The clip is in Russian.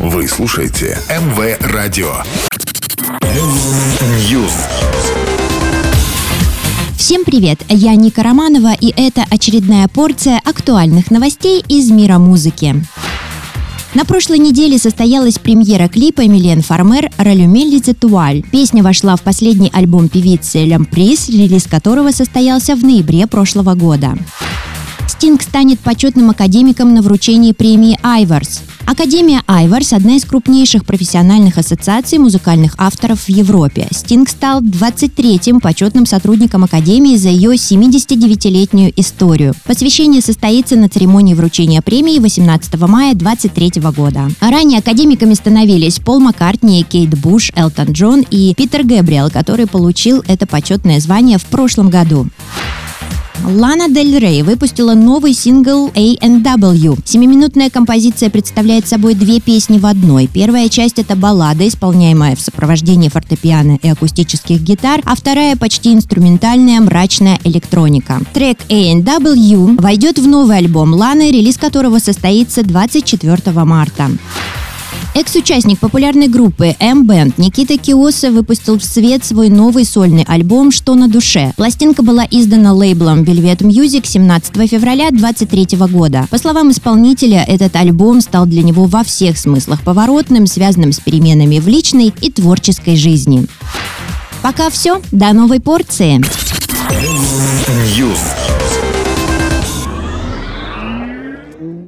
Вы слушаете МВ Радио. News. Всем привет! Я Ника Романова, и это очередная порция актуальных новостей из мира музыки. На прошлой неделе состоялась премьера клипа Милен Фармер «Ралюмель Туаль». Песня вошла в последний альбом певицы Лямприс, релиз которого состоялся в ноябре прошлого года. Стинг станет почетным академиком на вручении премии «Айварс». Академия Айварс – одна из крупнейших профессиональных ассоциаций музыкальных авторов в Европе. Стинг стал 23-м почетным сотрудником Академии за ее 79-летнюю историю. Посвящение состоится на церемонии вручения премии 18 мая 2023 года. Ранее академиками становились Пол Маккартни, Кейт Буш, Элтон Джон и Питер Гэбриэл, который получил это почетное звание в прошлом году. Лана Дель Рей выпустила новый сингл A&W. Семиминутная композиция представляет собой две песни в одной. Первая часть — это баллада, исполняемая в сопровождении фортепиано и акустических гитар, а вторая — почти инструментальная мрачная электроника. Трек A&W войдет в новый альбом Ланы, релиз которого состоится 24 марта. Экс-участник популярной группы M-Band Никита Киоса выпустил в свет свой новый сольный альбом «Что на душе». Пластинка была издана лейблом Velvet Music 17 февраля 2023 года. По словам исполнителя, этот альбом стал для него во всех смыслах поворотным, связанным с переменами в личной и творческой жизни. Пока все. До новой порции. News.